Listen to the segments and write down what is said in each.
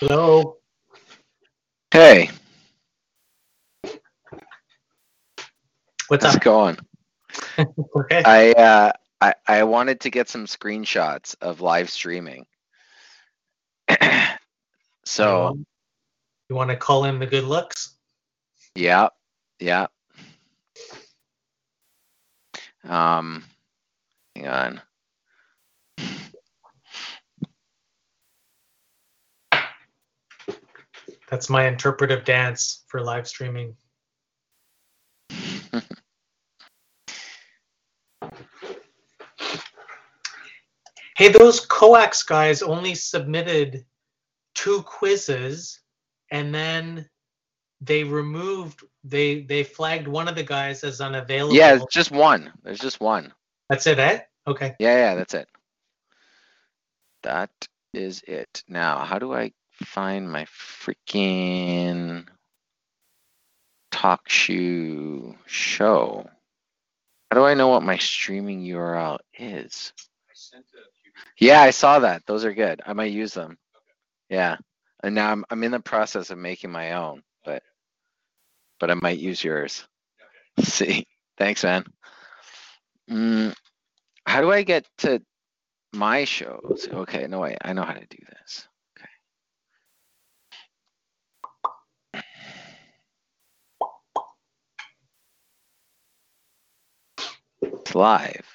Hello. Hey, What's how's up? it going? Okay. I uh I I wanted to get some screenshots of live streaming. so Um, you want to call in the good looks? yeah, yeah. Um hang on. That's my interpretive dance for live streaming. hey, those coax guys only submitted two quizzes and then they removed they they flagged one of the guys as unavailable. Yeah, it's just one. There's just one. That's it, eh? Okay. Yeah, yeah, that's it. That is it. Now, how do I find my freaking TalkShoe show? How do I know what my streaming URL is? Yeah, I saw that. Those are good. I might use them. Yeah. And now I'm I'm in the process of making my own, but but I might use yours. See. Thanks, man. Mm, how do I get to my shows? Okay, no way. I know how to do this. It's live.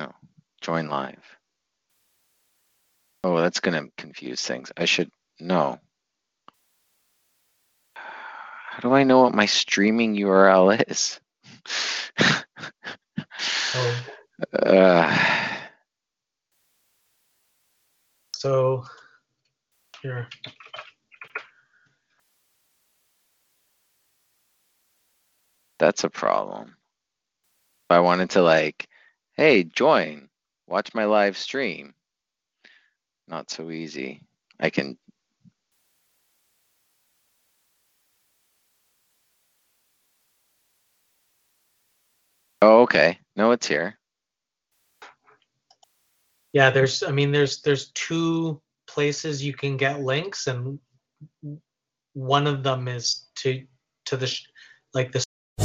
No, join live. Oh, that's gonna confuse things. I should know. How do I know what my streaming URL is? Oh, Uh, so here. That's a problem. If I wanted to like, hey, join, watch my live stream. Not so easy. I can. Oh, okay. No, it's here. Yeah, there's I mean there's there's two places you can get links and one of them is to to the sh- like the